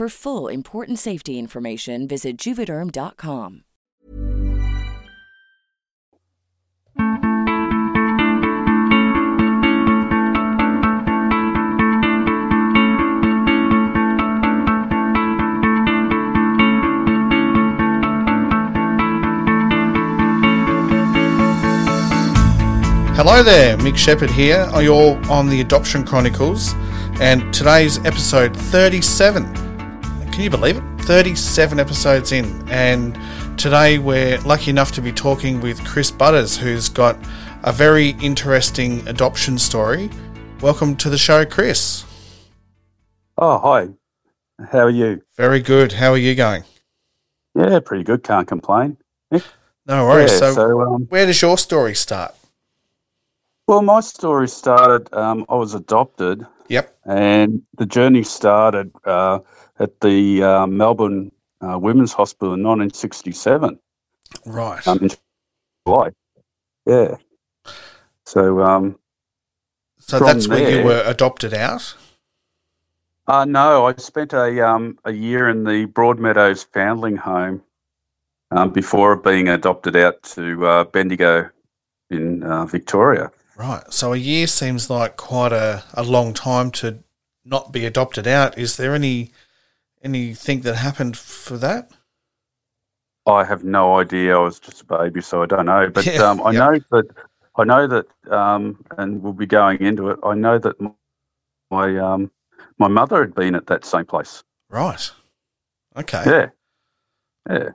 For full important safety information, visit juvederm.com. Hello there, Mick Shepherd here. Are You're on the Adoption Chronicles, and today's episode 37. Can you believe it? 37 episodes in, and today we're lucky enough to be talking with Chris Butters, who's got a very interesting adoption story. Welcome to the show, Chris. Oh, hi. How are you? Very good. How are you going? Yeah, pretty good. Can't complain. No worries. Yeah, so, so, um, where does your story start? Well, my story started. Um, I was adopted, Yep. and the journey started uh, at the uh, Melbourne uh, Women's Hospital in 1967. Right. Um, in July. Yeah. So, um, so that's where you were adopted out? uh, no, I spent a um, a year in the Broadmeadows Foundling Home um, before being adopted out to uh, Bendigo in uh, Victoria. Right. So a year seems like quite a, a long time to not be adopted out. Is there any anything that happened for that? I have no idea. I was just a baby, so I don't know. But Yeah, um, I know that I know that, um, and we'll be going into it. I know that my um, my mother had been at that same place. Right. Okay. Yeah, yeah.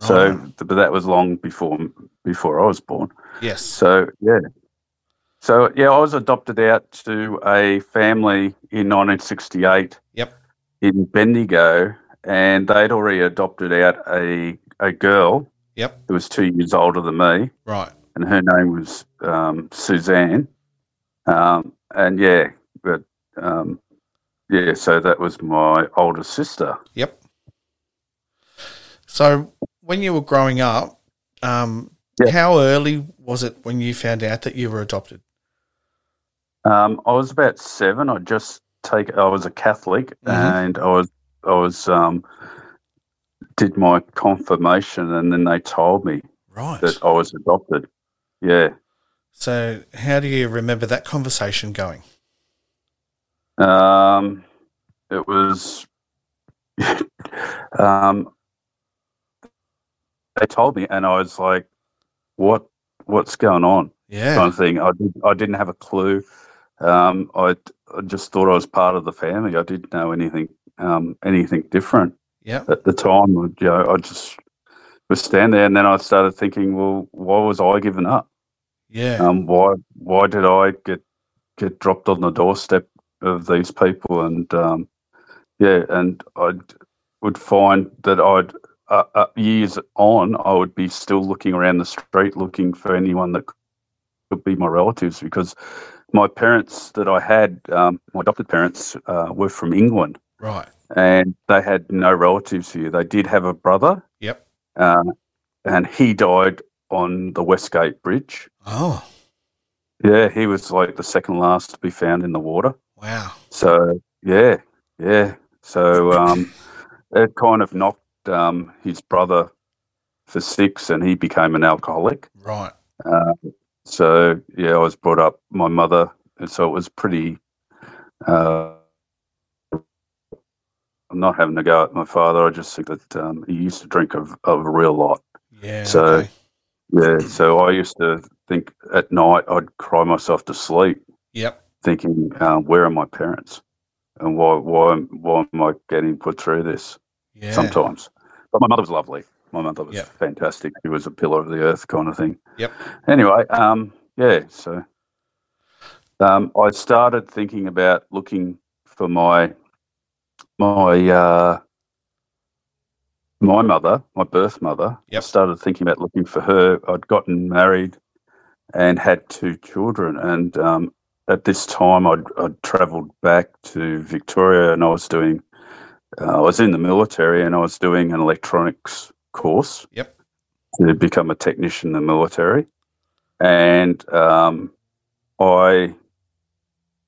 So, Right. but that was long before before I was born. Yes. So yeah. So yeah, I was adopted out to a family in 1968 Yep. In Bendigo, and they'd already adopted out a a girl Yep. who was two years older than me, Right. and her name was um, Suzanne. Um, and yeah, but um, yeah, so that was my older sister. Yep. So when you were growing up, um, Yeah. how early was it when you found out that you were adopted? Um, I was about seven. I just take. I was a Catholic, Mhm. and I was I was um, did my confirmation, and then they told me Right. that I was adopted. Yeah. So how do you remember that conversation going? Um, it was. um, they told me, and I was like, "What? What's going on?" Yeah. Kind of thing. I did, I didn't have a clue. Um, I, I just thought I was part of the family. I didn't know anything um, anything different Yeah. at the time. You know, I just was stand there, and then I started thinking, well, why was I given up? Yeah. Um, why why did I get get dropped on the doorstep of these people? And um, yeah, and I would find that I'd uh, uh, years on, I would be still looking around the street looking for anyone that could be my relatives because my parents that I had, um, my adopted parents, uh, were from England right. and they had no relatives here. They did have a brother, Yep. uh, and he died on the Westgate Bridge. Oh, Yeah, he was like the second last to be found in the water. wow. So yeah, yeah. So um, it kind of knocked um, his brother for six, and he became an alcoholic. Right. Uh, so yeah, I was brought up. My mother, and so it was pretty. Uh, I'm not having to go at my father. I just think that um, he used to drink of, of a real lot. Yeah. So- okay. Yeah, so I used to think at night I'd cry myself to sleep, Yep. thinking, um, "Where are my parents? And why why why am I getting put through this?" Yeah. Sometimes, but my mother was lovely. My mother was Yep. fantastic. She was a pillar of the earth kind of thing. Yep. Anyway, um, yeah, so um, I started thinking about looking for my my uh, my mother, my birth mother. Yep. I started thinking about looking for her. I'd gotten married and had two children, and um, at this time, I'd, I'd travelled back to Victoria, and I was doing. Uh, I was in the military, and I was doing an electronics course Yep. to become a technician in the military. And um, I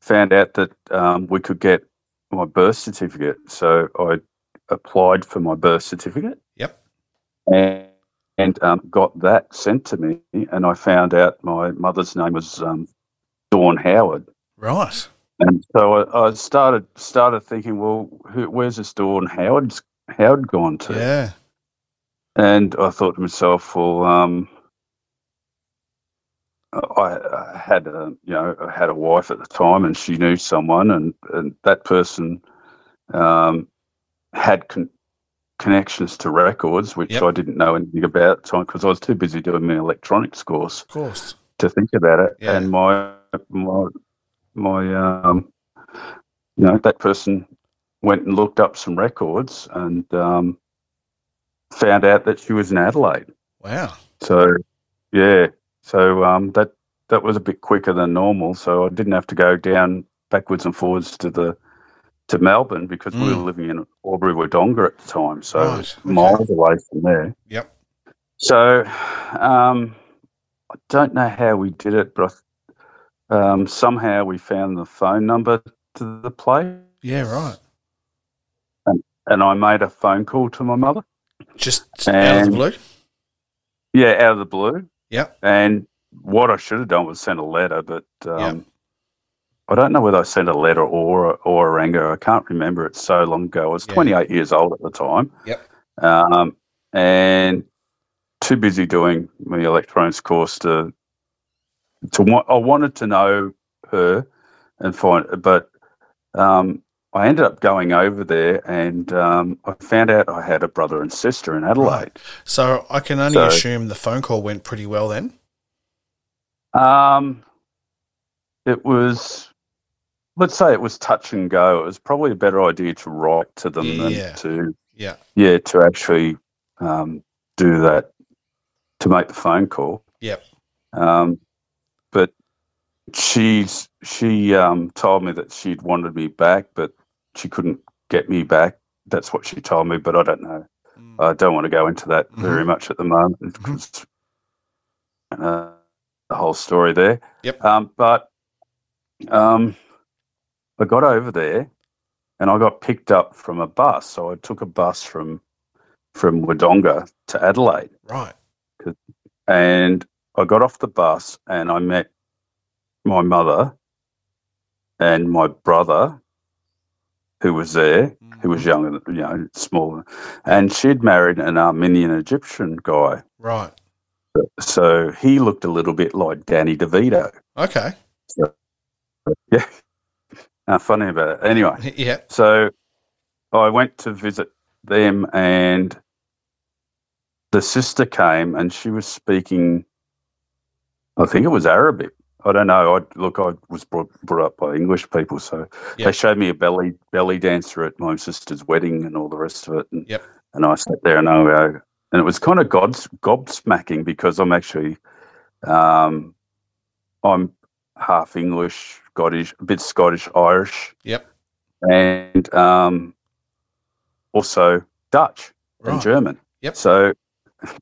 found out that um, we could get my birth certificate. So I applied for my birth certificate Yep. and, and um, got that sent to me. And I found out my mother's name was um, Dawn Howard. Right. And so I, I started started thinking, well, who, where's this Dawn Howard's Howard gone to? Yeah. And I thought to myself, well, um, I, I had a you know I had a wife at the time, and she knew someone, and, and that person um, had con- connections to records, which Yep. I didn't know anything about at the time because I was too busy doing my electronics course Of course. to think about it. Yeah. And my my my um, you know that person went and looked up some records and um, found out that she was in Adelaide. Wow. So yeah, so um, that that was a bit quicker than normal. So I didn't have to go down backwards and forwards to the to Melbourne because we were Mm. living in Albury Wodonga at the time, so Right, okay. miles away from there. Yep. So um, I don't know how we did it, but um, somehow we found the phone number to the place, Yeah. Right. and I made a phone call to my mother. Just out of the blue. Yeah, out of the blue. Yep. And what I should have done was send a letter, but um, Yep. I don't know whether I sent a letter or or rang her. I can't remember. It's so long ago. I was Yeah. 28 years old at the time. Yep. Um, and too busy doing my electronics course to to want. I wanted to know her and find, but um, I ended up going over there and um, I found out I had a brother and sister in Adelaide. So I can only So- assume the phone call went pretty well then. Um, it was, let's say it was touch and go. It was probably a better idea to write to them Yeah. than to, Yeah. yeah, to actually um, do that, to make the phone call. Yep. Um, but she's she um, told me that she'd wanted me back, but she couldn't get me back. That's what she told me, but I don't know. Mm. I don't want to go into that very much at the moment because uh, the whole story there. Yep. Um, but um, I got over there and I got picked up from a bus. So I took a bus from from Wodonga to Adelaide, Right. and I got off the bus and I met my mother and my brother, who was there, who was younger, you know, smaller, and she'd married an Armenian Egyptian guy. Right. So he looked a little bit like Danny DeVito. Okay. Yeah. Uh, funny about it. Anyway, Yeah. so I went to visit them, and the sister came, and she was speaking. I think it was Arabic. I don't know. I look. I was brought, brought up by English people, so Yep. they showed me a belly belly dancer at my sister's wedding and all the rest of it. And, Yep. and I sat there and I go, and it was kind of god's gobsmacking because I'm actually, um, I'm half English, Scottish, a bit Scottish, Irish, Yep. and um, also Dutch and German. Yep. So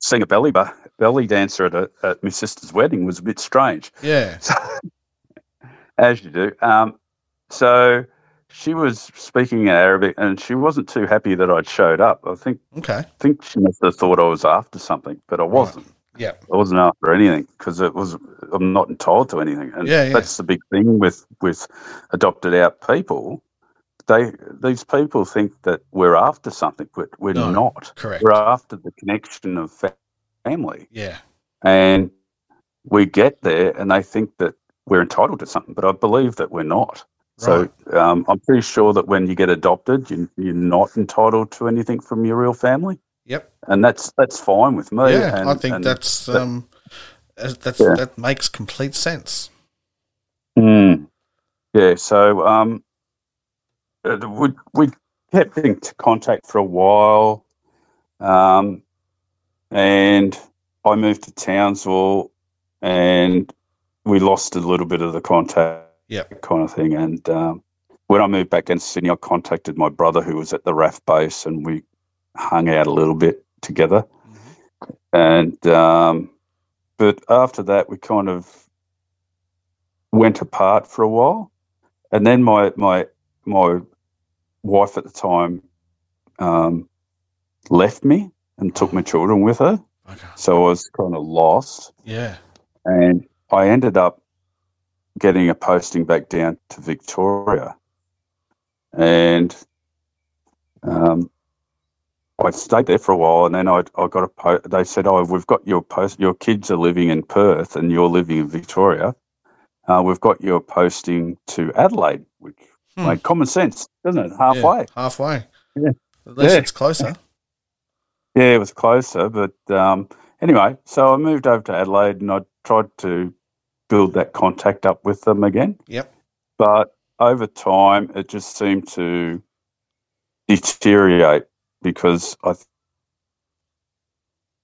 seeing a belly bar, belly dancer at, a, at my sister's wedding was a bit strange, Yeah. as you do. Um, so she was speaking in Arabic, and she wasn't too happy that I'd showed up. I think Okay. I think she must have thought I was after something, but I wasn't. Yeah. I wasn't after anything because it was I'm not entitled to anything, and Yeah, yeah. that's the big thing with with adopted out people. They these people think that we're after something, but we're No, not. Correct. We're after the connection of family, Yeah. and we get there, and they think that we're entitled to something, but I believe that we're not. So um, I'm pretty sure that when you get adopted, you, you're not entitled to anything from your real family, Yep. and that's that's fine with me. yeah. and, I think that's that- um, that's Yeah. that makes complete sense. Mm. Yeah, so um, uh, we we kept in contact for a while, um, and I moved to Townsville, and we lost a little bit of the contact, Yep. kind of thing. And um, when I moved back to Sydney, I contacted my brother who was at the RAAF base, and we hung out a little bit together. And um, but after that, we kind of went apart for a while, and then my my my wife at the time um, left me and took my children with her, Okay. so I was kind of lost, Yeah. and I ended up getting a posting back down to Victoria, and um, I stayed there for a while, and then I I got a po- they said, "Oh, we've got your post. Your kids are living in Perth, and you're living in Victoria. Uh, we've got your posting to Adelaide, which Hmm. made common sense, doesn't it? Yeah. Halfway. Halfway. Yeah. At least Yeah. it's closer. Yeah, it was closer, but um, anyway, so I moved over to Adelaide, and I tried to build that contact up with them again. Yep. but over time it just seemed to deteriorate because I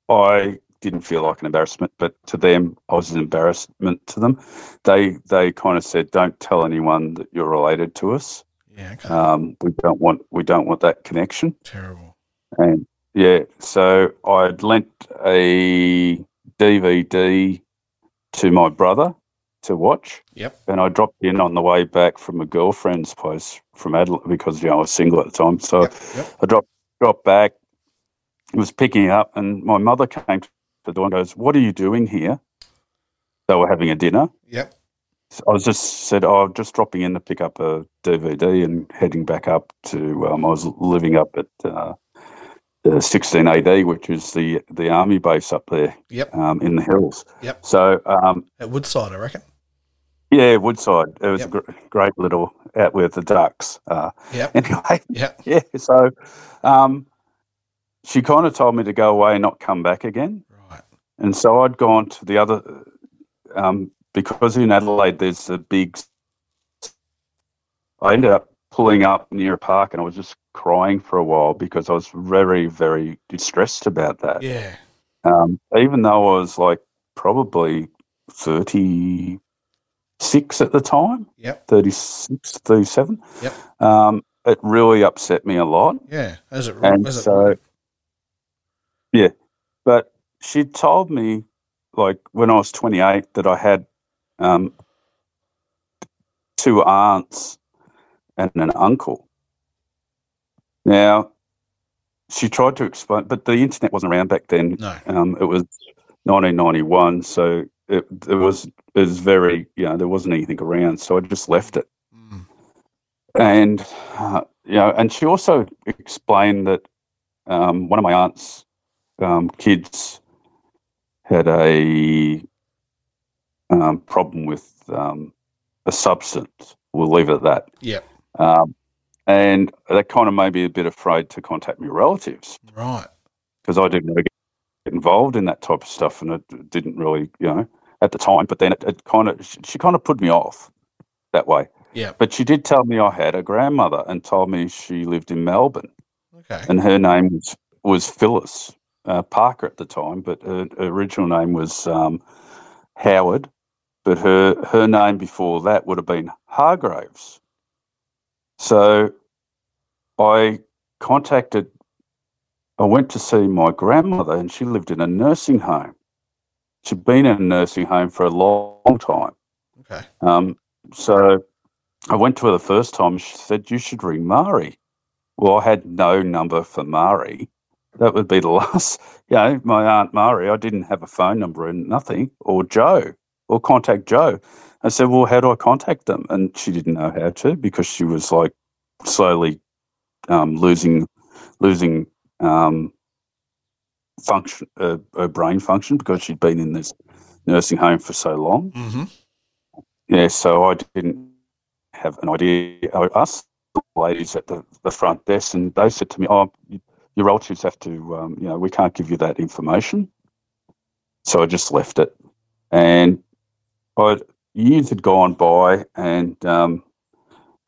I didn't feel like an embarrassment, but to them I was an embarrassment to them. They they kind of said, "Don't tell anyone that you're related to us. Yeah. Okay. Um, we don't want we don't want that connection." Terrible. And yeah, so I'd lent a DVD to my brother to watch Yep. and I dropped in on the way back from a girlfriend's place from Adelaide because you know I was single at the time. So Yep. Yep. I dropped dropped back, was picking up, and my mother came to the door and goes, "What are you doing here?" They were having a dinner. Yep. So I was just said, "Oh, I'm just dropping in to pick up a DVD and heading back up to." Um, I was living up at uh, the 16 AD, which is the the army base up there Yep. um, in the hills. Yep. So um, At Woodside, I reckon. yeah, Woodside. It was Yep. a gr- great little out with the ducks. Uh, Yep. anyway, Yep. yeah. So um, she kind of told me to go away and not come back again. Right. And so I'd gone to the other, um, because in Adelaide there's a big. I ended up pulling up near a park and I was just crying for a while because I was very, very distressed about that. Yeah. Um, even though I was like probably 36 at the time, Yep. 36, 37, Yep. um, it really upset me a lot. Yeah. As it And as it so, yeah, but she told me, like when I was 28, that I had um, two aunts and an uncle. Now, she tried to explain, but the internet wasn't around back then. no. Um, it was 1991, so it, it was it was very you know there wasn't anything around, so I just left it. Mm. And uh, you know, and she also explained that um, one of my aunt's um, kids had a um, problem with um, a substance. We'll leave it at that. Yep. Um, and that kind of made me a bit afraid to contact my relatives Right. because I didn't really get involved in that type of stuff, and it didn't really, you know, at the time. But then it, it kind of, she, she kind of put me off that way. Yeah. But she did tell me I had a grandmother, and told me she lived in Melbourne, Okay. and her name was was Phyllis uh, Parker at the time, but her, her original name was um, Howard. But her her name before that would have been Hargraves. So I contacted. I went to see my grandmother, and she lived in a nursing home. She'd been in a nursing home for a long time. Okay. Um, so I went to her the first time. She said, You should ring Mari. Well, I had no number for Mari. That would be the last, you know, my Aunt Mari. I didn't have a phone number and nothing, or Joe, or contact Joe. I said, Well, how do I contact them? And she didn't know how to because she was like slowly um, losing, losing um, function, uh, her brain function because she'd been in this nursing home for so long. Mm-hmm. Yeah, so I didn't have an idea. I asked the ladies at the, the front desk, and they said to me, "Oh, your relatives have to, um, you know, we can't give you that information." So I just left it, and I years had gone by, and um,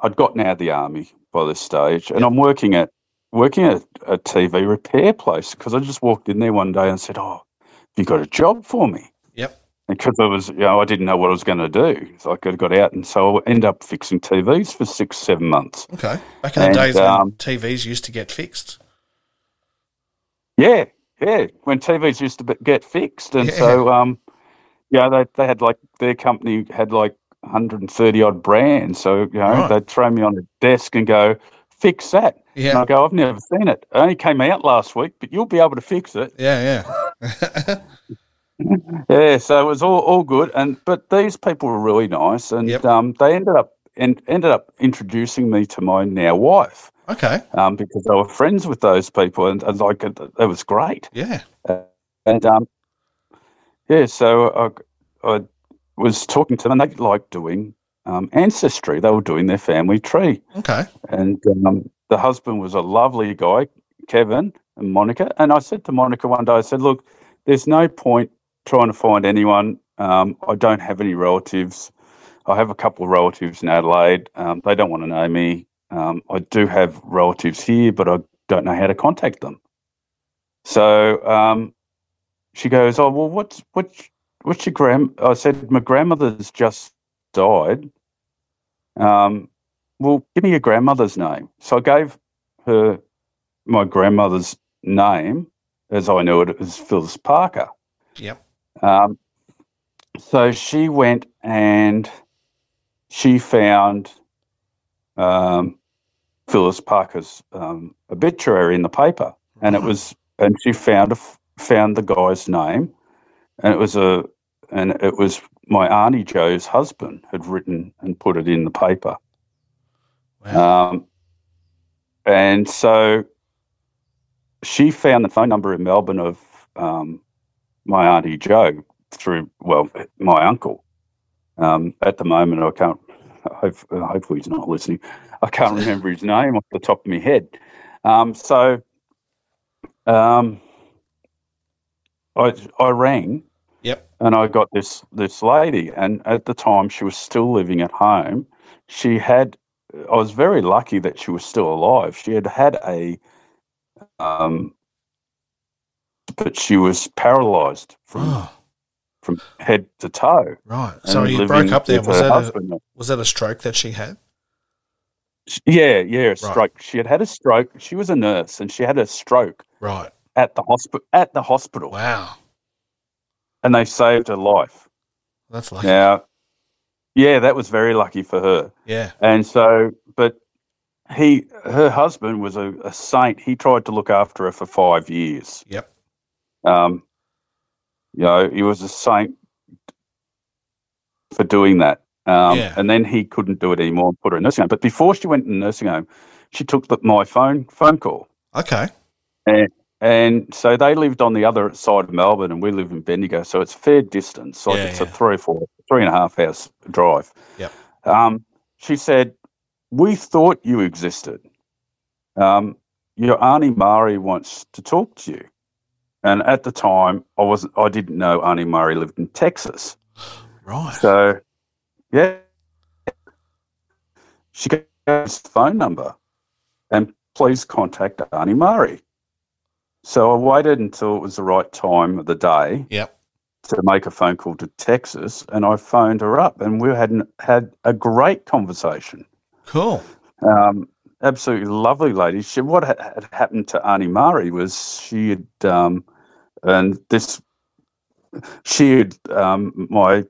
I'd gotten out of the army by this stage, and I'm working at working at a TV repair place because I just walked in there one day and said, "Oh, have you got a job for me?" Yep. because I was, you know, I didn't know what I was going to do. So I got got out, and so I ended up fixing TVs for six, seven months. Okay. Back in the And, days when um, TVs used to get fixed. Yeah, yeah. When TVs used to get fixed, and Yeah. so, um, yeah, they they had like their company had like 130 odd brands. So you know, Right. they'd throw me on the desk and go, "Fix that." And Yeah. I go, "I've never seen it. It only came out last week, but you'll be able to fix it." Yeah, yeah. Yeah, so it was all, all good, and but these people were really nice, and Yep. um, they ended up and ended up introducing me to my now wife okay. um, because they were friends with those people, and, and like it, it was great. Yeah. And um, yeah, so I, I was talking to them, and they liked doing um, ancestry. They were doing their family tree, Okay. and um, the husband was a lovely guy, Kevin and Monica. And I said to Monica one day, I said, "Look, there's no point trying to find anyone. Um, I don't have any relatives. I have a couple of relatives in Adelaide. Um, they don't want to know me. Um, I do have relatives here, but I don't know how to contact them." So um, she goes, "Oh well, what's what's what's your grand?" I said, "My grandmother's just died." Um, well, give me your grandmother's name. So I gave her my grandmother's name, as I knew it, as Phyllis Parker. Yep. Um, so she went and she found um, Phyllis Parker's um, obituary in the paper, and it was, and she found a, found the guy's name, and it was a, and it was my auntie Joe's husband had written and put it in the paper. Wow. Um, and so she found the phone number in Melbourne of um, my auntie Joe through, well, my uncle. Um, at the moment, I can't, hope, hopefully he's not listening. I can't remember his name off the top of my head. Um, so um, I, I rang Yep. and I got this this lady, and at the time she was still living at home. She had, I was very lucky that she was still alive. She had had a, um, but she was paralysed from Oh, from head to toe. right. So you broke up there. Was that a, was that a stroke that she had? Yeah, yeah, a stroke. She had had a stroke. She was a nurse, and she had a stroke Right. At the hospital. At the hospital, Wow. and they saved her life. That's lucky. Now, yeah, that was very lucky for her. Yeah. And so, but he, her husband was a, a saint. He tried to look after her for five years. Yep. Um, you know, he was a saint for doing that. Um, Yeah. And then he couldn't do it anymore and put her in nursing home. But before she went in the nursing home, she took the, my phone phone call. Okay. And so they lived on the other side of Melbourne, and we live in Bendigo, so it's a fair distance. Like Yeah, it's yeah. a three or four, three and a half hours drive. Yep. Um, she said, "We thought you existed. Um, your auntie Mari wants to talk to you." And at the time, I wasn't. I didn't know Auntie Murray lived in Texas. Right. So, yeah, she gave us the phone number, and please contact Auntie Murray. So I waited until it was the right time of the day Yep. to make a phone call to Texas, and I phoned her up, and we had had a great conversation. Cool. Um, absolutely lovely lady. She, what had, happened to Auntie Mari was she had, um, and this, she had um, my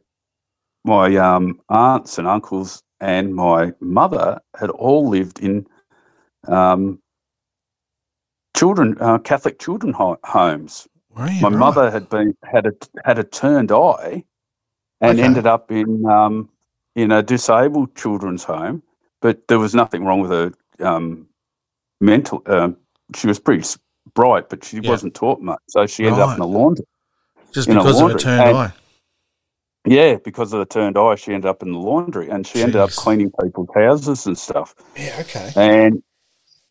my um, aunts and uncles and my mother had all lived in um, children uh, Catholic children ho- homes. Right, my right. mother had been had a had a turned eye, and Okay. ended up in um, in a disabled children's home. But there was nothing wrong with her um, mental. Um, she was pretty bright, but she Yeah. wasn't taught much, so she ended up in a laundry. Just because of a turned And- eye. Yeah, because of the turned eye, she ended up in the laundry, and she ended up cleaning people's houses and stuff. Yeah. Okay. And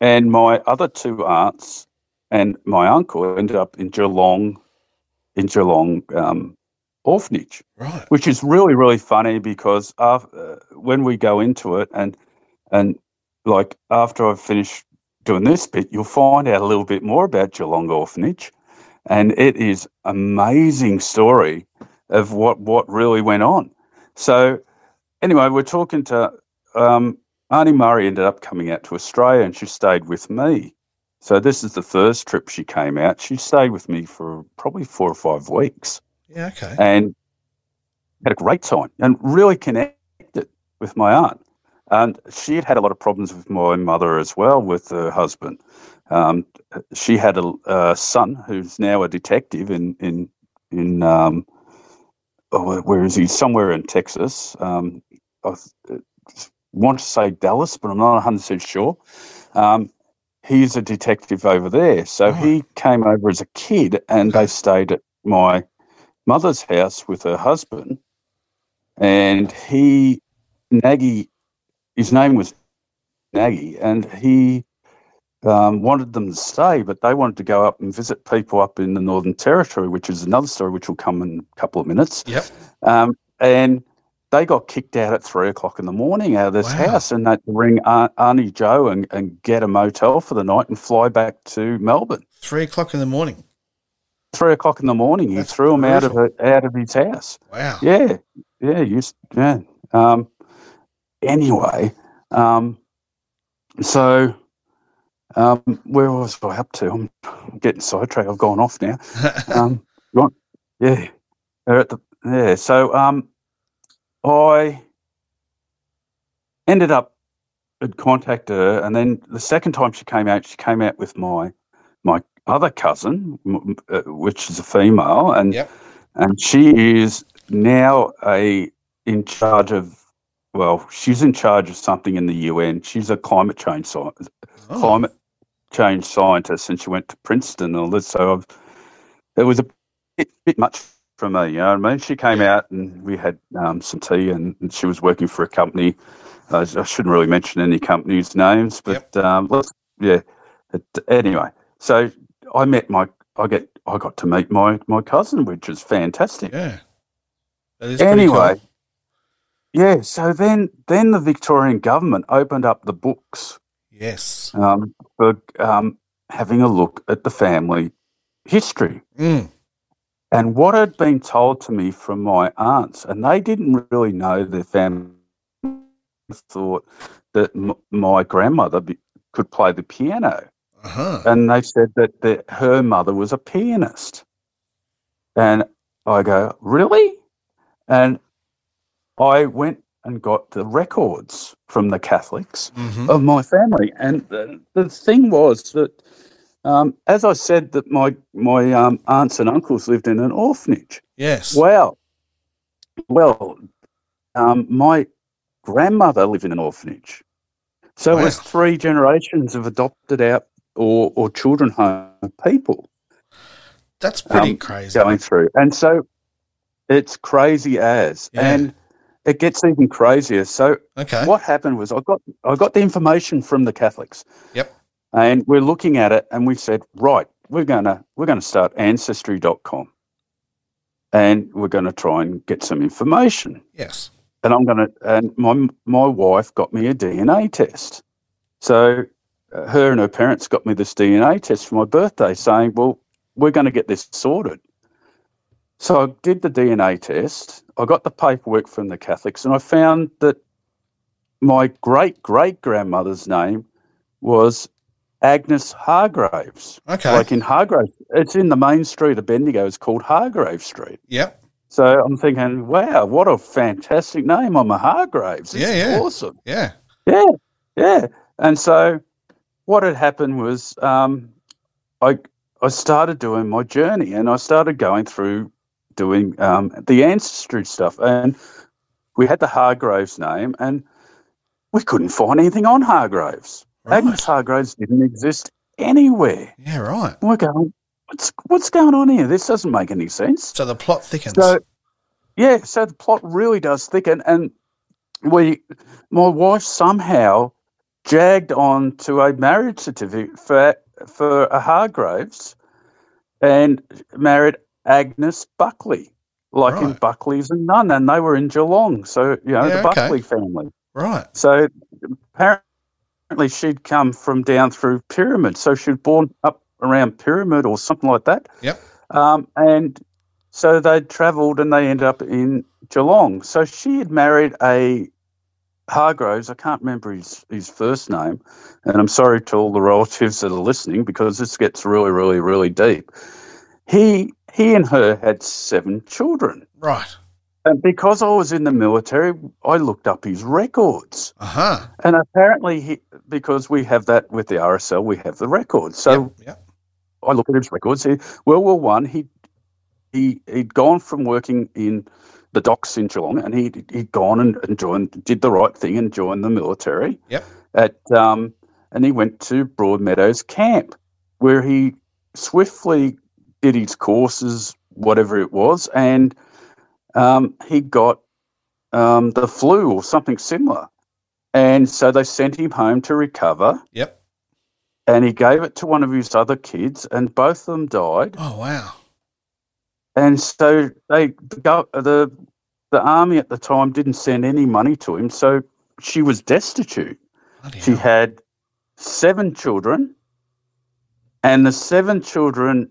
and my other two aunts and my uncle ended up in Geelong, in Geelong um, orphanage. Right. which is really really funny because after, uh, when we go into it and and like after I've finished doing this bit, you'll find out a little bit more about Geelong Orphanage, and it is amazing story of what what really went on. So anyway, we're talking to um, Auntie Murray ended up coming out to Australia, and she stayed with me. So this is the first trip she came out. She stayed with me for probably four or five weeks Yeah. Okay. and had a great time and really connected with my aunt. And she had had a lot of problems with my mother as well, with her husband. Um, she had a, a son who's now a detective in in in um, oh, where is he? Somewhere in Texas. Um, want to say Dallas, but I'm not 100 percent sure. Um, he's a detective over there, so he came over as a kid, and they stayed at my mother's house with her husband, and he Nagy, his name was Nagy, and he um, wanted them to stay, but they wanted to go up and visit people up in the Northern Territory, which is another story which will come in a couple of minutes. Yep. Um, and they got kicked out at three o'clock in the morning out of this Wow. house, and they had to ring Aunt, Auntie Joe and, and get a motel for the night and fly back to Melbourne. Three o'clock in the morning. Three o'clock in the morning, he That's threw him out of out of his house. Wow. Yeah, yeah, you, yeah. Um, anyway, um, so um, where was I up to? I'm getting sidetracked. I've gone off now. Um, yeah, they're at the yeah. So um, I ended up had contacted her, and then the second time she came out, she came out with my my other cousin, uh, which is a female, and Yep. and she is now a in charge of well, she's in charge of something in the UN. She's a climate change scientist, Oh, climate change scientist, and she went to Princeton and all this. So I've, it was a bit, bit much for me. You know what I mean? She came out and we had um, some tea, and, and she was working for a company. Uh, I shouldn't really mention any companies' names, but um, let's yeah. It, anyway, so I met my I get I got to meet my my cousin, which is fantastic. yeah. Is Anyway, cool. yeah. So then then the Victorian government opened up the books Yes. um, for um, having a look at the family history. Mm. And what had been told to me from my aunts, and they didn't really know their family, thought that m- my grandmother be- could play the piano. Uh huh. And they said that the, her mother was a pianist. And I go, really? And I went and got the records from the Catholics hmm of my family. And the, the thing was that, um, as I said, that my my um, aunts and uncles lived in an orphanage. Yes. Well, well, um, my grandmother lived in an orphanage, so it was three generations of adopted out or or children home people That's pretty um, crazy. going through, and so it's crazy as Yeah. and it gets even crazier. So Okay. what happened was I got I got the information from the Catholics. Yep. And we're looking at it and we said, right, we're gonna we're gonna start ancestry.com. And we're gonna try and get some information. Yes. And I'm gonna and my my wife got me a DNA test. So uh, her and her parents got me this DNA test for my birthday saying, well, we're going to get this sorted. So I did the DNA test. I got the paperwork from the Catholics, and I found that my great great grandmother's name was Agnes Hargraves. Okay. Like in Hargraves, it's in the main street of Bendigo. It's called Hargrave Street. Yep. So I'm thinking, wow, what a fantastic name! I'm a Hargraves. Yeah, yeah. awesome. Yeah. Yeah, yeah. And so what had happened was um, I I started doing my journey, and I started going through doing um, the ancestry stuff, and we had the Hargraves name, and we couldn't find anything on Hargraves. Right. Agnes Hargraves didn't exist anywhere. Yeah. Right. We're going, what's what's going on here? This doesn't make any sense. So the plot thickens. So, yeah, so the plot really does thicken, and we, my wife somehow jagged on to a marriage certificate for for a Hargraves, and married Agnes Buckley, like in Buckley's and Nunn, and they were in Geelong, so you know Yeah, the okay. Buckley family. right. So apparently she'd come from down through Pyramid, so she'd born up around Pyramid or something like that. Yep. Um, and so they travelled and they ended up in Geelong. So she had married a Hargroves. I can't remember his, his first name. And I'm sorry to all the relatives that are listening because this gets really, really, really deep. He he and her had seven children. Right. And because I was in the military, I looked up his records. Uh huh. And apparently, he, because we have that with the RSL, we have the records. So yep. Yep. I look at his records. He, World War One, he he he'd gone from working in the docks in Geelong, and he he'd gone and, and joined, did the right thing, and joined the military. Yep. At um, and he went to Broadmeadows Camp, where he swiftly did his courses, whatever it was, and um, he got um, the flu or something similar, and so they sent him home to recover Yep. and he gave it to one of his other kids, and both of them died. Oh wow. And so they the the the army at the time didn't send any money to him, so she was destitute. Bloody She hell. had seven children, and the seven children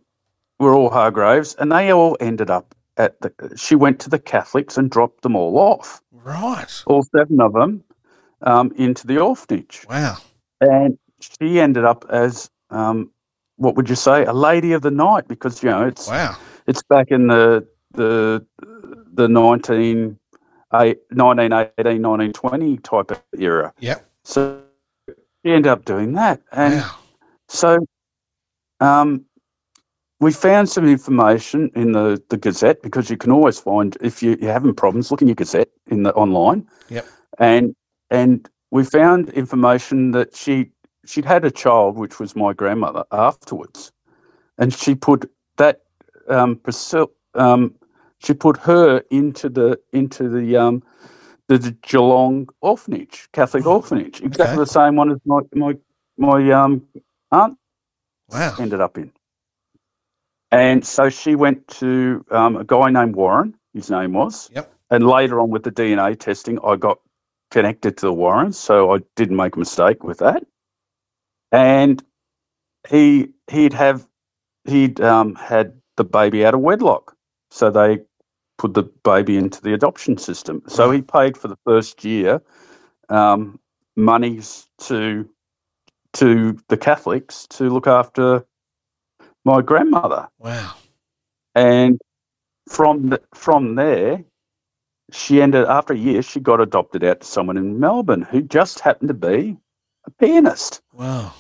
were all Hargraves, and they all ended up at the. She went to the Catholics and dropped them all off, Right. all seven of them, um, into the orphanage. Wow. and she ended up as um, what would you say a lady of the night because you know it's Wow. it's back in the the the 19, eight- 1918 1920 type of era Yep. so she ended up doing that and wow. so um, we found some information in the, the Gazette because you can always find if you, you're having problems, look in your Gazette in the online. Yep. And and we found information that she she'd had a child, which was my grandmother, afterwards, and she put that um, Priscilla, um she put her into the into the um the, the Geelong orphanage, Catholic orphanage, exactly Okay. the same one as my my my um aunt Wow. ended up in. And so she went to um, a guy named Warren, his name was. Yep. And later on with the DNA testing, I got connected to the Warrens, so I didn't make a mistake with that. And he he'd have he'd um, had the baby out of wedlock, so they put the baby into the adoption system. So he paid for the first year um, monies to to the Catholics to look after my grandmother, Wow. and from the, from there, she ended after a year. She got adopted out to someone in Melbourne who just happened to be a pianist. Wow.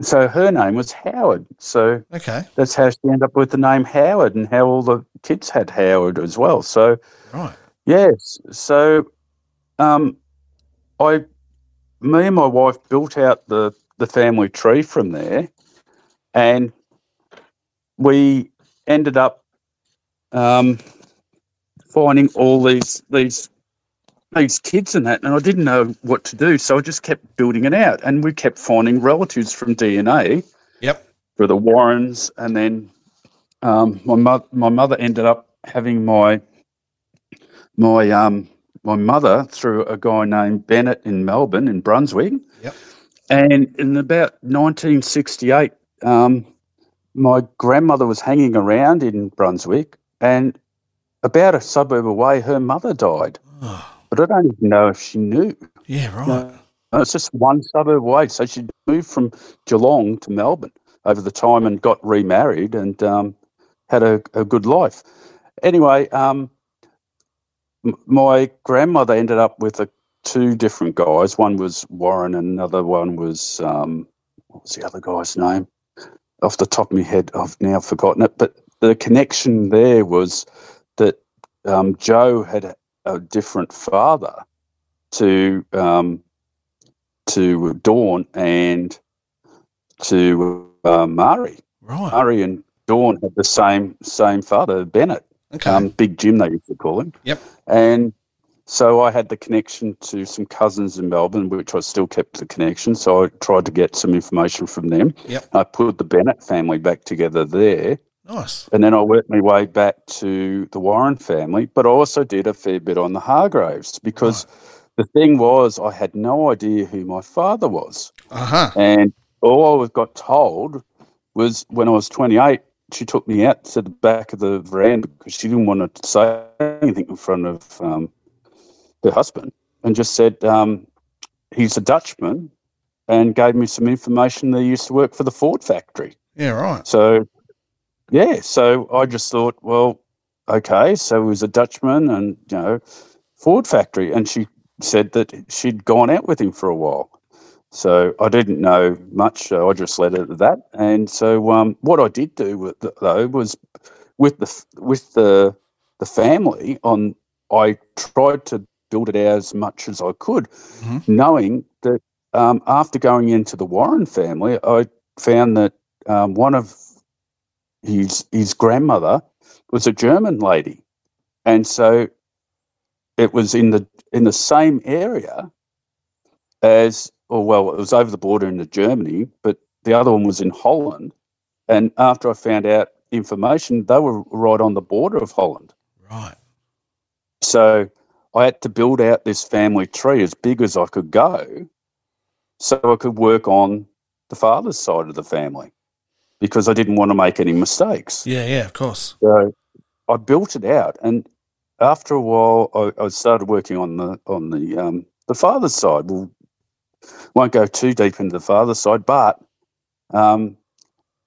So her name was Howard. So Okay. that's how she ended up with the name Howard, and how all the kids had Howard as well. So Right. Yes. So, um, I, me and my wife built out the the family tree from there, and we ended up um, finding all these these these kids and that, and I didn't know what to do, so I just kept building it out, and we kept finding relatives from DNA Yep. for the Warrens, and then um, my mother my mother ended up having my my um my mother through a guy named Bennett in Melbourne in Brunswick, Yep. and in about 1968, um, my grandmother was hanging around in Brunswick, and about a suburb away, her mother died. Oh, But I don't even know if she knew. yeah, right. No, it's just one suburb away. So she moved from Geelong to Melbourne over the time and got remarried and um, had a, a good life. Anyway, um, m- my grandmother ended up with a, two different guys. One was Warren, and another one was um, what was the other guy's name? Off the top of my head, I've now forgotten it. But the connection there was that um, Joe had a, different father to um, to Dawn and to uh, Murray. Right. Murray and Dawn had the same same father, Bennett. Okay. Um, Big Jim, they used to call him. Yep. And so I had the connection to some cousins in Melbourne, which I still kept the connection. So I tried to get some information from them. Yep. I put the Bennett family back together there. nice. And then I worked my way back to the Warren family, but I also did a fair bit on the Hargraves because the thing was I had no idea who my father was. Uh huh. And all I was got told was when I was 28, she took me out to the back of the veranda because she didn't want to say anything in front of um, her husband and just said, um, he's a Dutchman and gave me some information that he used to work for the Ford factory. Yeah, right. So, yeah, so I just thought, well, okay, so he was a Dutchman and, you know, Ford factory. And she said that she'd gone out with him for a while. So I didn't know much. So I just let it at that. And so um, what I did do with the, though was with the with the the family on. I tried to build it out as much as I could, Mhm. knowing that um, after going into the Warren family, I found that um, one of his his grandmother was a German lady, and so it was in the in the same area as, or well, it was over the border into Germany, but the other one was in Holland. And after I found out information, they were right on the border of Holland. Right. So I had to build out this family tree as big as I could go so I could work on the father's side of the family because I didn't want to make any mistakes. Yeah, yeah, of course. So I built it out, and after a while, I, I started working on the on the um, the father's side. We'll won't go too deep into the father's side, but um,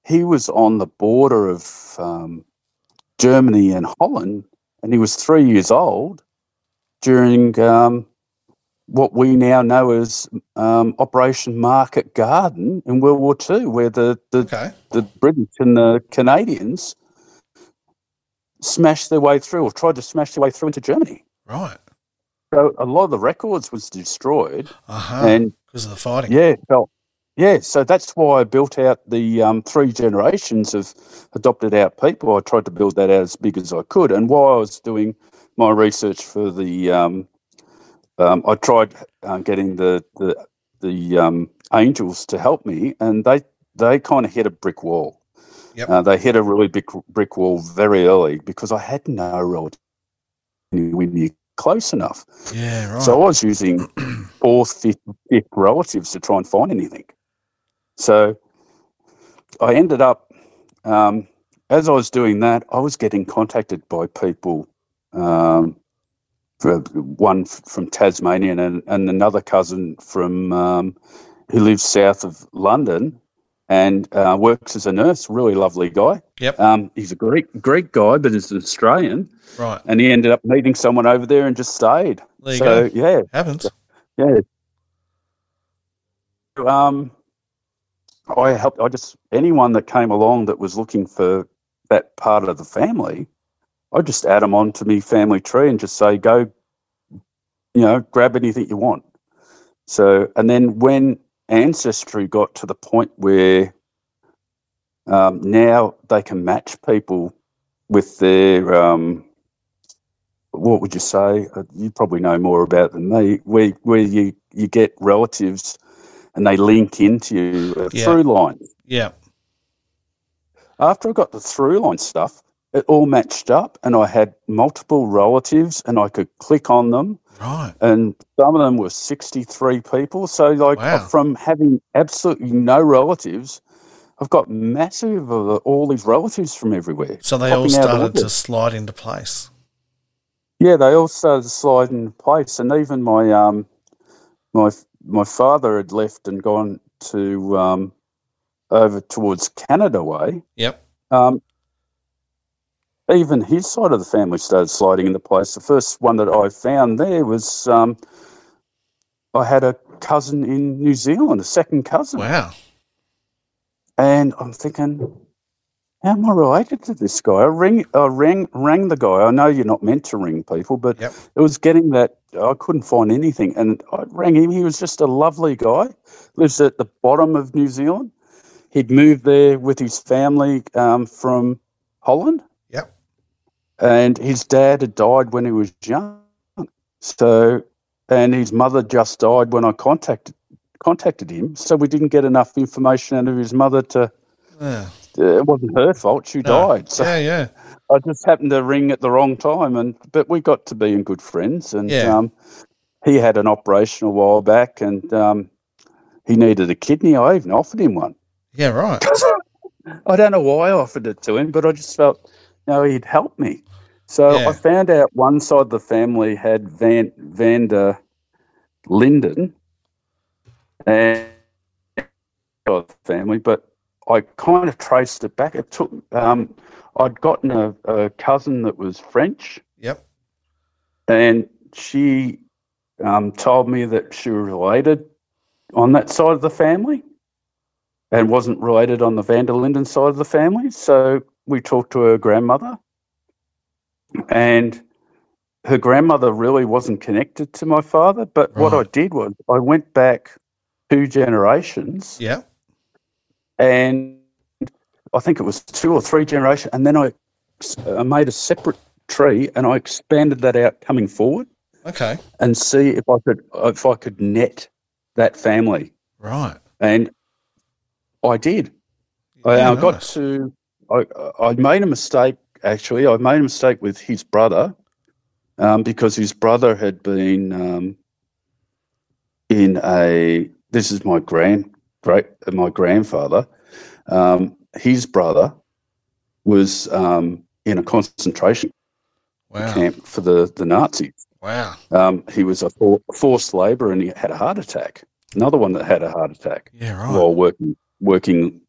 he was on the border of um, Germany and Holland, and he was three years old during um, what we now know as um, Operation Market Garden in World War Two, where the, the Okay. the British and the Canadians smashed their way through or tried to smash their way through into Germany. Right. So a lot of the records was destroyed, Uh huh. and Because of the fighting. yeah, well, yeah. So that's why I built out the um, three generations of adopted out people. I tried to build that out as big as I could, and while I was doing my research for the, um, um, I tried uh, getting the the the um, angels to help me, and they they kind of hit a brick wall. Yep. Uh, they hit a really big brick wall very early because I had no relative anywhere near close enough. Yeah, right. So I was using fourth, fifth, fifth relatives to try and find anything. So I ended up, um, as I was doing that, I was getting contacted by people. Um, one from Tasmania and, and another cousin from um, who lives south of London and uh, works as a nurse. Really lovely guy. Yep. Um, he's a Greek Greek guy, but he's an Australian right. and he ended up meeting someone over there and just stayed. There you so go. yeah, Happens. yeah. Um, I helped. I just anyone that came along that was looking for that part of the family, I just add them onto me family tree and just say, go, you know, grab anything you want. So, and then when ancestry got to the point where um, now they can match people with their um, what would you say? Uh, You probably know more about than me. Where where you you get relatives, and they link into you a Yeah. through line. Yeah. After I got the through line stuff, it all matched up, and I had multiple relatives, and I could click on them, Right. and some of them were sixty three people. So like Wow. from having absolutely no relatives. I've got massive of all these relatives from everywhere. So they all popping out of the started to slide into place. Yeah, they all started to slide in place, and even my um, my my father had left and gone to um, over towards Canada way. Yep. Um, even his side of the family started sliding into place. The first one that I found there was um, I had a cousin in New Zealand, a second cousin, Wow. and I'm thinking, how am I related to this guy? I ring, I rang, rang the guy. I know you're not meant to ring people, but Yep. it was getting that I couldn't find anything, and I rang him. He was just a lovely guy. Lives at the bottom of New Zealand. He'd moved there with his family um, from Holland. And his dad had died when he was young. So, and his mother just died when I contacted contacted him. So we didn't get enough information out of his mother to. Yeah. Uh, it wasn't her fault. She No. died. So Yeah. Yeah. I just happened to ring at the wrong time, and but we got to being good friends. And Yeah. um, he had an operation a while back, and um, he needed a kidney. I even offered him one. Yeah. Right. I don't know why I offered it to him, but I just felt, know, he'd help me. So Yeah. I found out one side of the family had Van Vander Linden, and family, but I kind of traced it back. It took. Um, I'd gotten a, a cousin that was French, Yep. and she um, told me that she was related on that side of the family and wasn't related on the Van der Linden side of the family. So we talked to her grandmother, and her grandmother really wasn't connected to my father. But what I did was I went back two generations, Yep. and I think it was two or three generations, and then I, I made a separate tree and I expanded that out coming forward Okay. and see if I could if I could net that family, Right. and I did. I Yeah, uh, got to. I I made a mistake. Actually, I made a mistake with his brother, um, because his brother had been um, in a. This is my grand great my grandfather. Um, his brother was um, in a concentration Wow. camp for the the Nazis. Wow. Um, he was a for, forced labourer and he had a heart attack. Another one that had a heart attack Yeah. Right. while working working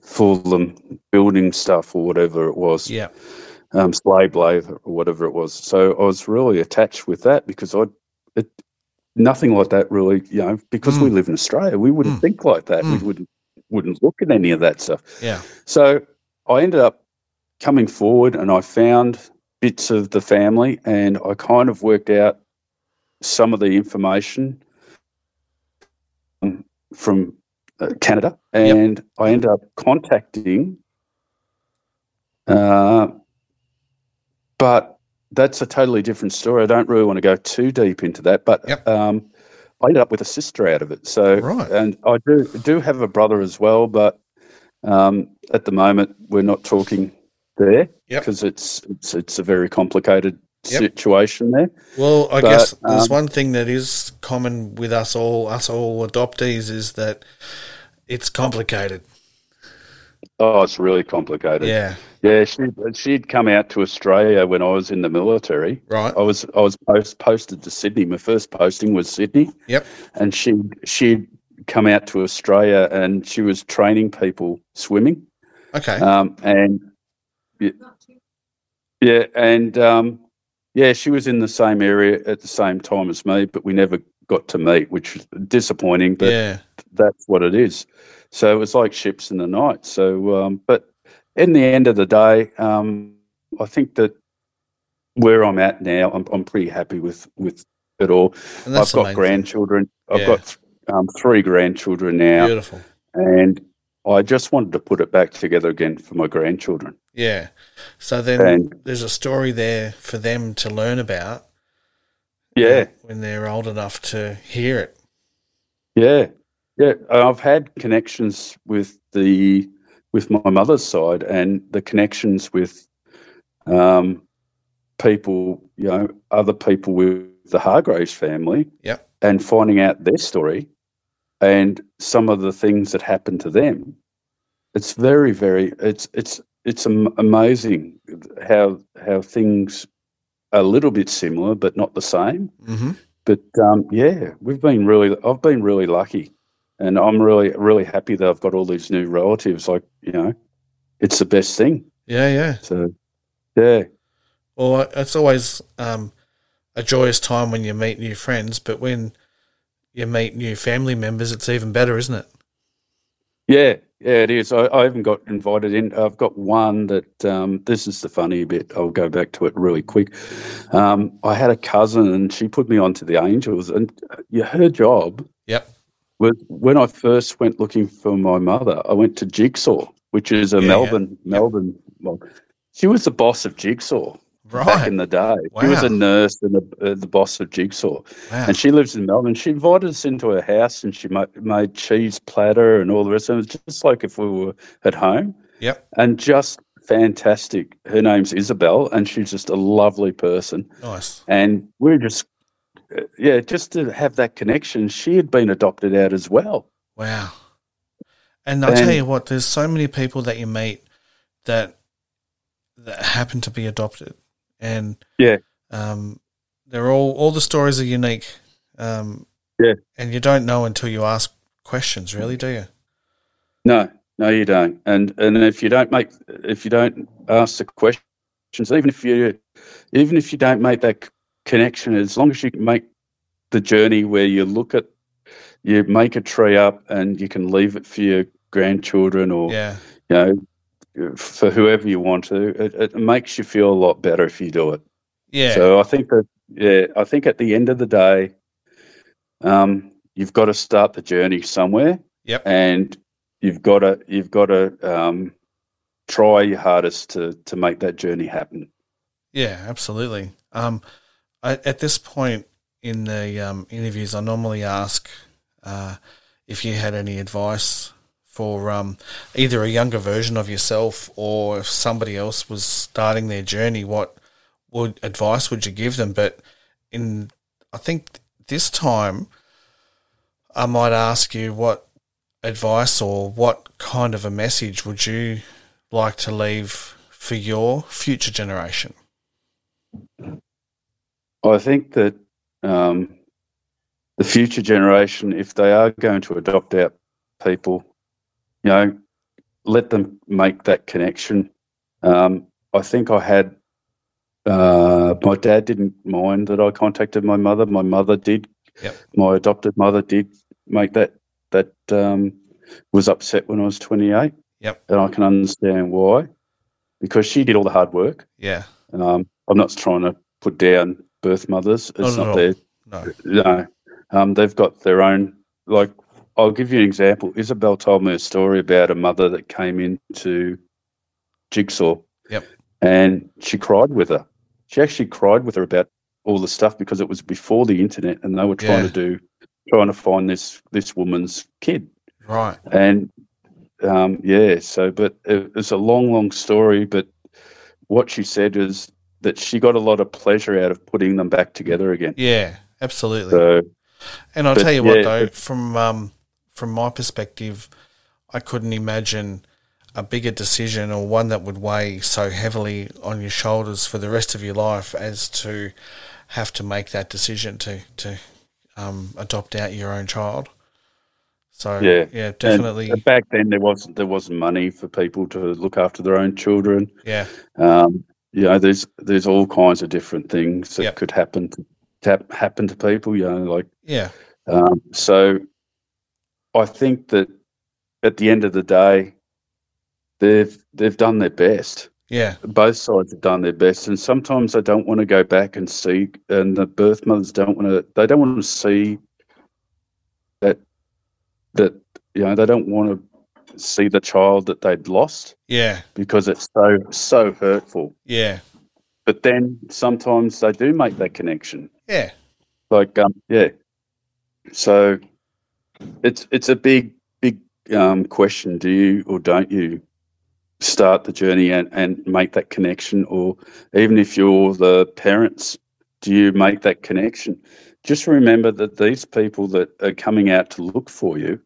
for them, building stuff or whatever it was, yeah. um, slave labor or whatever it was. So I was really attached with that because I, it, nothing like that really, you know, because we Mm. live in Australia, we wouldn't Mm. think like that. Mm. We wouldn't wouldn't look at any of that stuff. Yeah. So I ended up coming forward and I found bits of the family and I kind of worked out some of the information um, from Canada and I ended up contacting uh, but that's a totally different story. I don't really want to go too deep into that, but Yep. um, I ended up with a sister out of it. So, Right. and I do do have a brother as well, but um, at the moment we're not talking there Yep. because it's, it's it's a very complicated Yep. situation there. Well, I But, guess there's um, one thing that is common with us all, us all adoptees, is that it's complicated. Oh, it's really complicated. Yeah. Yeah, she she'd come out to Australia when I was in the military. Right. I was I was post, posted to Sydney. My first posting was Sydney. Yep. and she she'd come out to Australia and she was training people swimming. Okay. Um, and yeah, yeah, and um, yeah, she was in the same area at the same time as me, but we never got to meet, which was disappointing. But yeah. that's what it is. So it was like ships in the night. So, um, but in the end of the day, um, I think that where I'm at now, I'm, I'm pretty happy with with it all. I've got main thing. grandchildren. I've Yeah. got um, three grandchildren now, Beautiful. and I just wanted to put it back together again for my grandchildren. Yeah. So then And- there's a story there for them to learn about Yeah, when they're old enough to hear it. yeah, yeah. I've had connections with the with my mother's side and the connections with um, people, you know, other people with the Hargraves family. Yep. and finding out their story and some of the things that happened to them it's very very it's it's it's amazing how how things are a little bit similar but not the same Mm-hmm. but um, yeah we've been really i've been really lucky and i'm really really happy that i've got all these new relatives like you know it's the best thing Yeah, yeah. so yeah Well, it's always um, a joyous time when you meet new friends, but when you meet new family members, it's even better, isn't it? Yeah, yeah, it is. I, I haven't got invited in. I've got one that um, this is the funny bit. I'll go back to it really quick. Um, I had a cousin, and she put me onto the Angels, and uh, yeah, her job Yep. was when I first went looking for my mother. I went to Jigsaw, which is a Yeah, yeah. Melbourne Melbourne. Well, she was the boss of Jigsaw back in the day. She was a nurse and the, uh, the boss of Jigsaw Wow. and she lives in Melbourne. She invited us into her house, and she ma- made cheese platter and all the rest. And it was just like if we were at home, Yep. and just fantastic. Her name's Isabel, and she's just a lovely person. Nice. And we're just, uh, yeah, just to have that connection. She had been adopted out as well. Wow. And I'll tell you what, there's so many people that you meet that that happen to be adopted, and Yeah. um, they're all all the stories are unique. Um, Yeah. and you don't know until you ask questions, really, do you? No, no, you don't. And and if you don't make, if you don't ask the questions, even if you, even if you don't make that connection, as long as you can make the journey where you look at, you make a tree up and you can leave it for your grandchildren or Yeah. you know, for whoever you want to. It, it makes you feel a lot better if you do it. Yeah. So I think that yeah, I think at the end of the day, um, you've got to start the journey somewhere yep. and you've got to you've got to um, try your hardest to to make that journey happen. Yeah, absolutely. Um, I, at this point in the um, interviews, I normally ask uh, if you had any advice for um, either a younger version of yourself or if somebody else was starting their journey. What would advice would you give them? But in, I think this time, I might ask you what advice or what kind of a message would you like to leave for your future generation? I think that um, the future generation, if they are going to adopt out people, you know, let them make that connection. Um, I think I had uh, my dad didn't mind that I contacted my mother. My mother did. Yep. My adopted mother did make that that um, was upset when I was twenty eight. Yep. and I can understand why, because she did all the hard work. Yeah. Um, I'm not trying to put down birth mothers. It's Not at not their No. no. Um, they've got their own. Like, I'll give you an example. Isabel told me a story about a mother that came into Jigsaw. Yep. And she cried with her. She actually cried with her about all the stuff because it was before the internet, and they were trying Yeah. to do, trying to find this this woman's kid. Right. And um, yeah, so but it, it's a long, long story. But what she said is that she got a lot of pleasure out of putting them back together again. Yeah. Absolutely. So and I'll but tell you what, yeah, though, from um, from my perspective, I couldn't imagine a bigger decision or one that would weigh so heavily on your shoulders for the rest of your life as to have to make that decision to to um, adopt out your own child. So Yeah. yeah, definitely, and back then there wasn't there wasn't money for people to look after their own children. yeah, Um, you know, there's there's all kinds of different things that Yep. could happen to, to happen to people. You know, like yeah, um, so. I think that at the end of the day, they've they've done their best. yeah, both sides have done their best, and sometimes they don't want to go back and see, and the birth mothers don't want to. They don't want to see that that you know they don't want to see the child that they'd lost Yeah. because it's so so hurtful. Yeah. But then sometimes they do make that connection. Yeah. Like um, yeah. So it's it's a big big um, question. Do you or don't you start the journey and, and make that connection, or even if you're the parents, do you make that connection? Just remember that these people that are coming out to look for you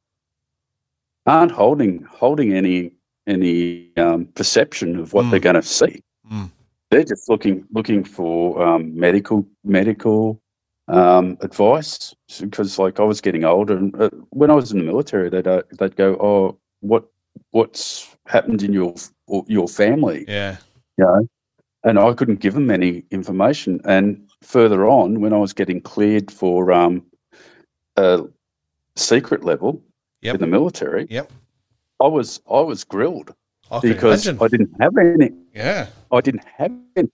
aren't holding holding any any um, perception of what Mm. they're going to see. Mm. They're just looking looking for um, medical medical um, advice because, like, I was getting older, and uh, when I was in the military, they'd uh, they'd go, "Oh, what what's happened in your your family?" Yeah. you know, and I couldn't give them any information. And further on, when I was getting cleared for um, a secret level Yep. in the military, Yep. I was I was grilled I because imagine. I didn't have any. yeah. I didn't have any.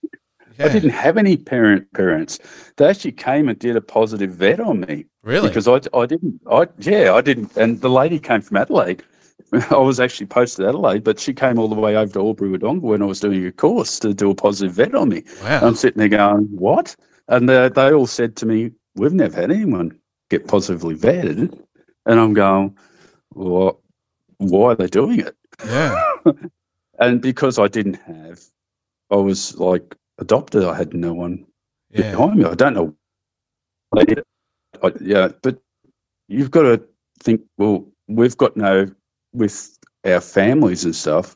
Yeah. I didn't have any parent parents. They actually came and did a positive vet on me really. because I, I didn't. I yeah, I didn't. And the lady came from Adelaide. I was actually posted Adelaide, but she came all the way over to Albury Wodonga when I was doing a course to do a positive vet on me. wow. I'm sitting there going, "What?" And they, they all said to me, "We've never had anyone get positively vetted," and I'm going, "What? Why are they doing it?" yeah. And because I didn't have, I was like adopted. I had no one Yeah. behind me. I don't know. It. I, yeah, but you've got to think. Well, we've got no with our families and stuff.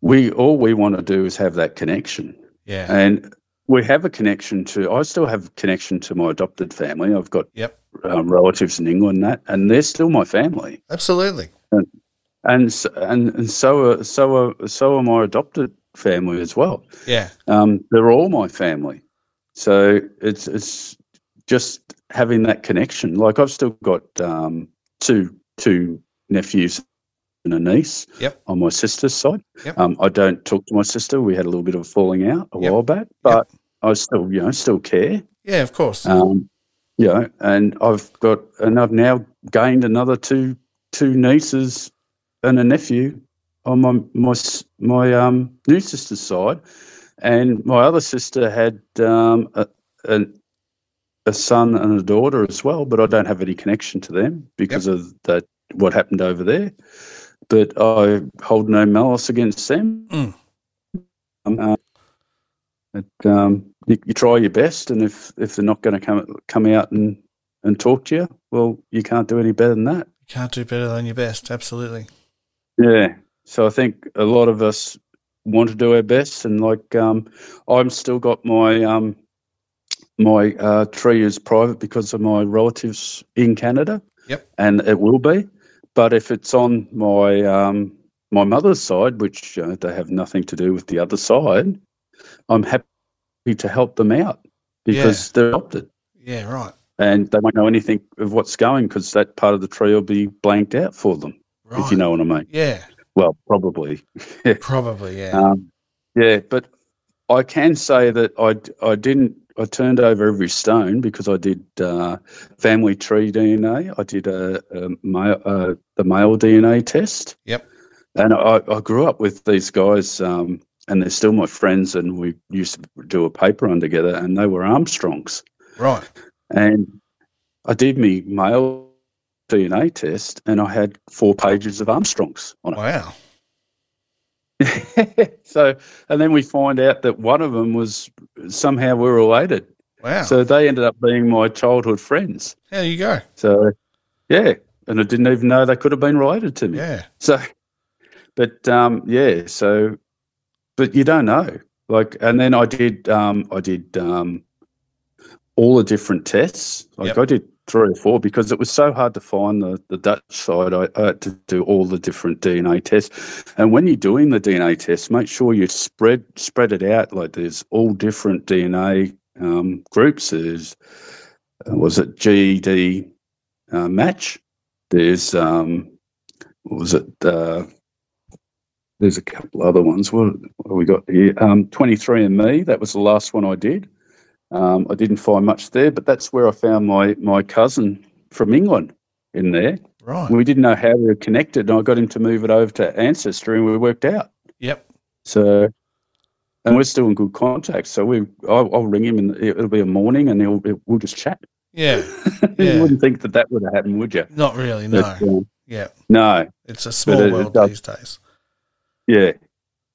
We all we want to do is have that connection, Yeah. and we have a connection to. I still have a connection to my adopted family. I've got Yep. um, relatives in England, and that, and they're still my family Absolutely. and and and so are so are so are my adopted family as well. Yeah. Um, they're all my family, so it's it's just having that connection. Like I've still got um, two two nephews and a niece Yep. on my sister's side. Yep. Um, I don't talk to my sister. We had a little bit of a falling out a Yep. while back, but I still you know still care. Yeah. Of course. Um, you know, and I've got, and I've now gained another two two nieces and a nephew on my my my um, new sister's side, and my other sister had um, a, a a son and a daughter as well, but I don't have any connection to them because of that what happened over there. But I hold no malice against them. Mm. Um, uh, but, um, you, you try your best, and if, if they're not going to come come out and, and talk to you, well, you can't do any better than that. You can't do better than your best. Absolutely. Yeah. So I think a lot of us want to do our best, and like um, I'm still got my um, my uh, tree is private because of my relatives in Canada. Yep. And it will be, but if it's on my um, my mother's side, which uh, they have nothing to do with the other side, I'm happy to help them out because they're adopted Yeah. Right. and they won't know anything of what's going because that part of the tree will be blanked out for them. Right. If you know what I mean. Yeah. Well, probably. Probably. Yeah. Um, yeah, but I can say that I, I didn't, I turned over every stone because I did uh, family tree DNA. I did a, a male, uh, the male DNA test. Yep. And I, I grew up with these guys, um, and they're still my friends, and we used to do a paper on together, and they were Armstrongs. right. And I did me male DNA test, and I had four pages of Armstrongs on it. Wow. so, and then we find out that one of them was somehow we're related. Wow. So they ended up being my childhood friends. there you go. So, yeah, and I didn't even know they could have been related to me. Yeah. So, but um, yeah, so, but you don't know. Like, and then I did, um, I did um, all the different tests. Like, Yep. I did three or four because it was so hard to find the, the Dutch side. I, I had to do all the different DNA tests. And when you're doing the DNA test, make sure you spread spread it out. Like, there's all different DNA um, groups. There's uh, was it GD uh, match? There's um, what was it? Uh, there's a couple other ones. What, what we got here? Um, 23andMe. That was the last one I did. Um, I didn't find much there, but that's where I found my my cousin from England in there. Right. We didn't know how we were connected, and I got him to move it over to Ancestry, and we worked out. Yep. So, and we're still in good contact. So we, I'll, I'll ring him, and it'll be a morning, and he'll, we'll just chat. Yeah. you wouldn't think that that would have happened, would you? Not really. No. But, um, Yeah. no. It's a small it- it world does- these days. Yeah.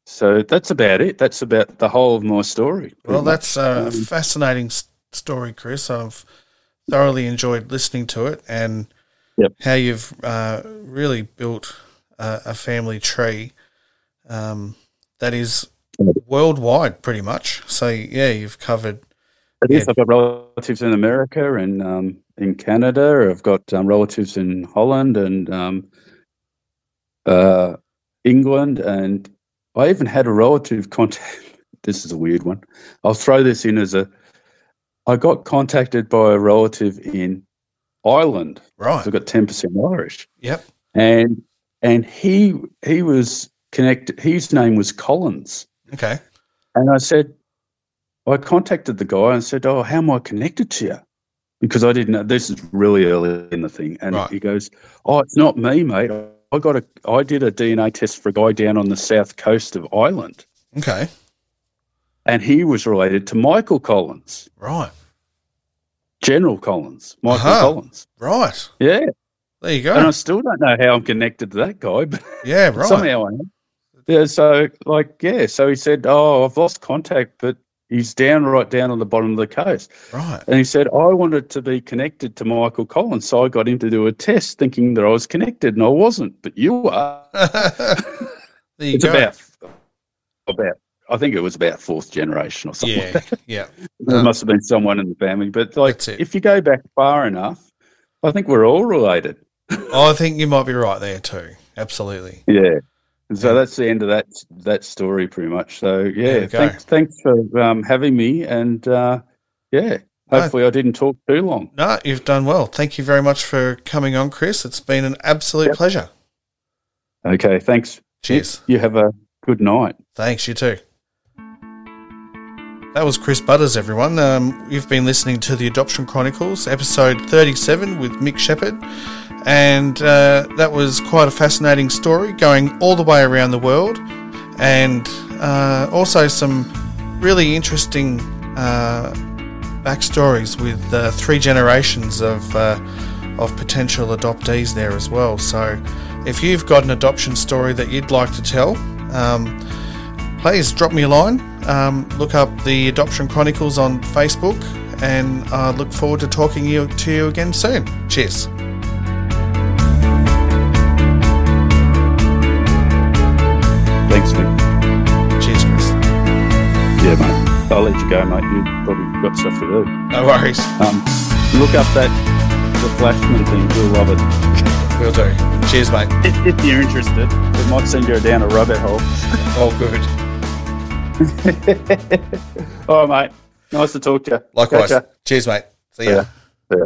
So that's about it. That's about the whole of my story. Well, that's a Um, fascinating story, Chris. I've thoroughly enjoyed listening to it and Yep. how you've uh, really built a, a family tree um, that is worldwide, pretty much. So, yeah, you've covered. It is. Yeah. I've got relatives in America and um, in Canada. I've got um, relatives in Holland and um, uh, England, and I even had a relative contact. This is a weird one. I'll throw this in as a. I got contacted by a relative in Ireland. Right. I've got ten percent Irish, Yep. and and he he was connected. His name was Collins. Okay. And I said, I contacted the guy and said, Oh, how am I connected to you? Because I didn't know this is really early in the thing. And Right. he goes, Oh, it's not me, mate. I got a I did a DNA test for a guy down on the south coast of Ireland. Okay. And he was related to Michael Collins, Right. General Collins, Michael Uh-huh. Collins. Right. Yeah. There you go. And I still don't know how I'm connected to that guy, but Yeah, right. somehow I am. Yeah, so like yeah, so he said, Oh, I've lost contact, but he's down right down on the bottom of the coast. Right. And he said, I wanted to be connected to Michael Collins. So I got him to do a test thinking that I was connected and I wasn't, but you are. there you It's go. about, about, I think it was about fourth generation or something. yeah. Yeah. there Um, must have been someone in the family. But like, if you go back far enough, I think we're all related. Oh, I think you might be right there too. Absolutely. Yeah. So that's the end of that that story, pretty much. So yeah, thanks, thanks for um, having me, and uh, yeah, No. hopefully I didn't talk too long. No, you've done well. Thank you very much for coming on, Chris. It's been an absolute Yep. pleasure. Okay, thanks. Cheers. You have a good night. Thanks, you too. That was Chris Butters, everyone. Um, you've been listening to the Adoption Chronicles, episode 37 with Mick Shepherd. And uh, that was quite a fascinating story going all the way around the world. And uh, also some really interesting uh, backstories with uh, three generations of, uh, of potential adoptees there as well. So if you've got an adoption story that you'd like to tell, um, please drop me a line. Um, look up the Adoption Chronicles on Facebook, and I look forward to talking you, to you again soon. Cheers. Thanks, Mick. Cheers, Chris. Yeah, mate. I'll let you go, mate. You've probably got stuff to do. No worries. Um, look up that the Flashman thing. You'll love it. Will do. Cheers, mate. If, if you're interested, it might send you down a rabbit hole. oh, good. All right, mate. Nice to talk to you. Likewise. Catch ya. Cheers, mate. See See ya. ya. See ya.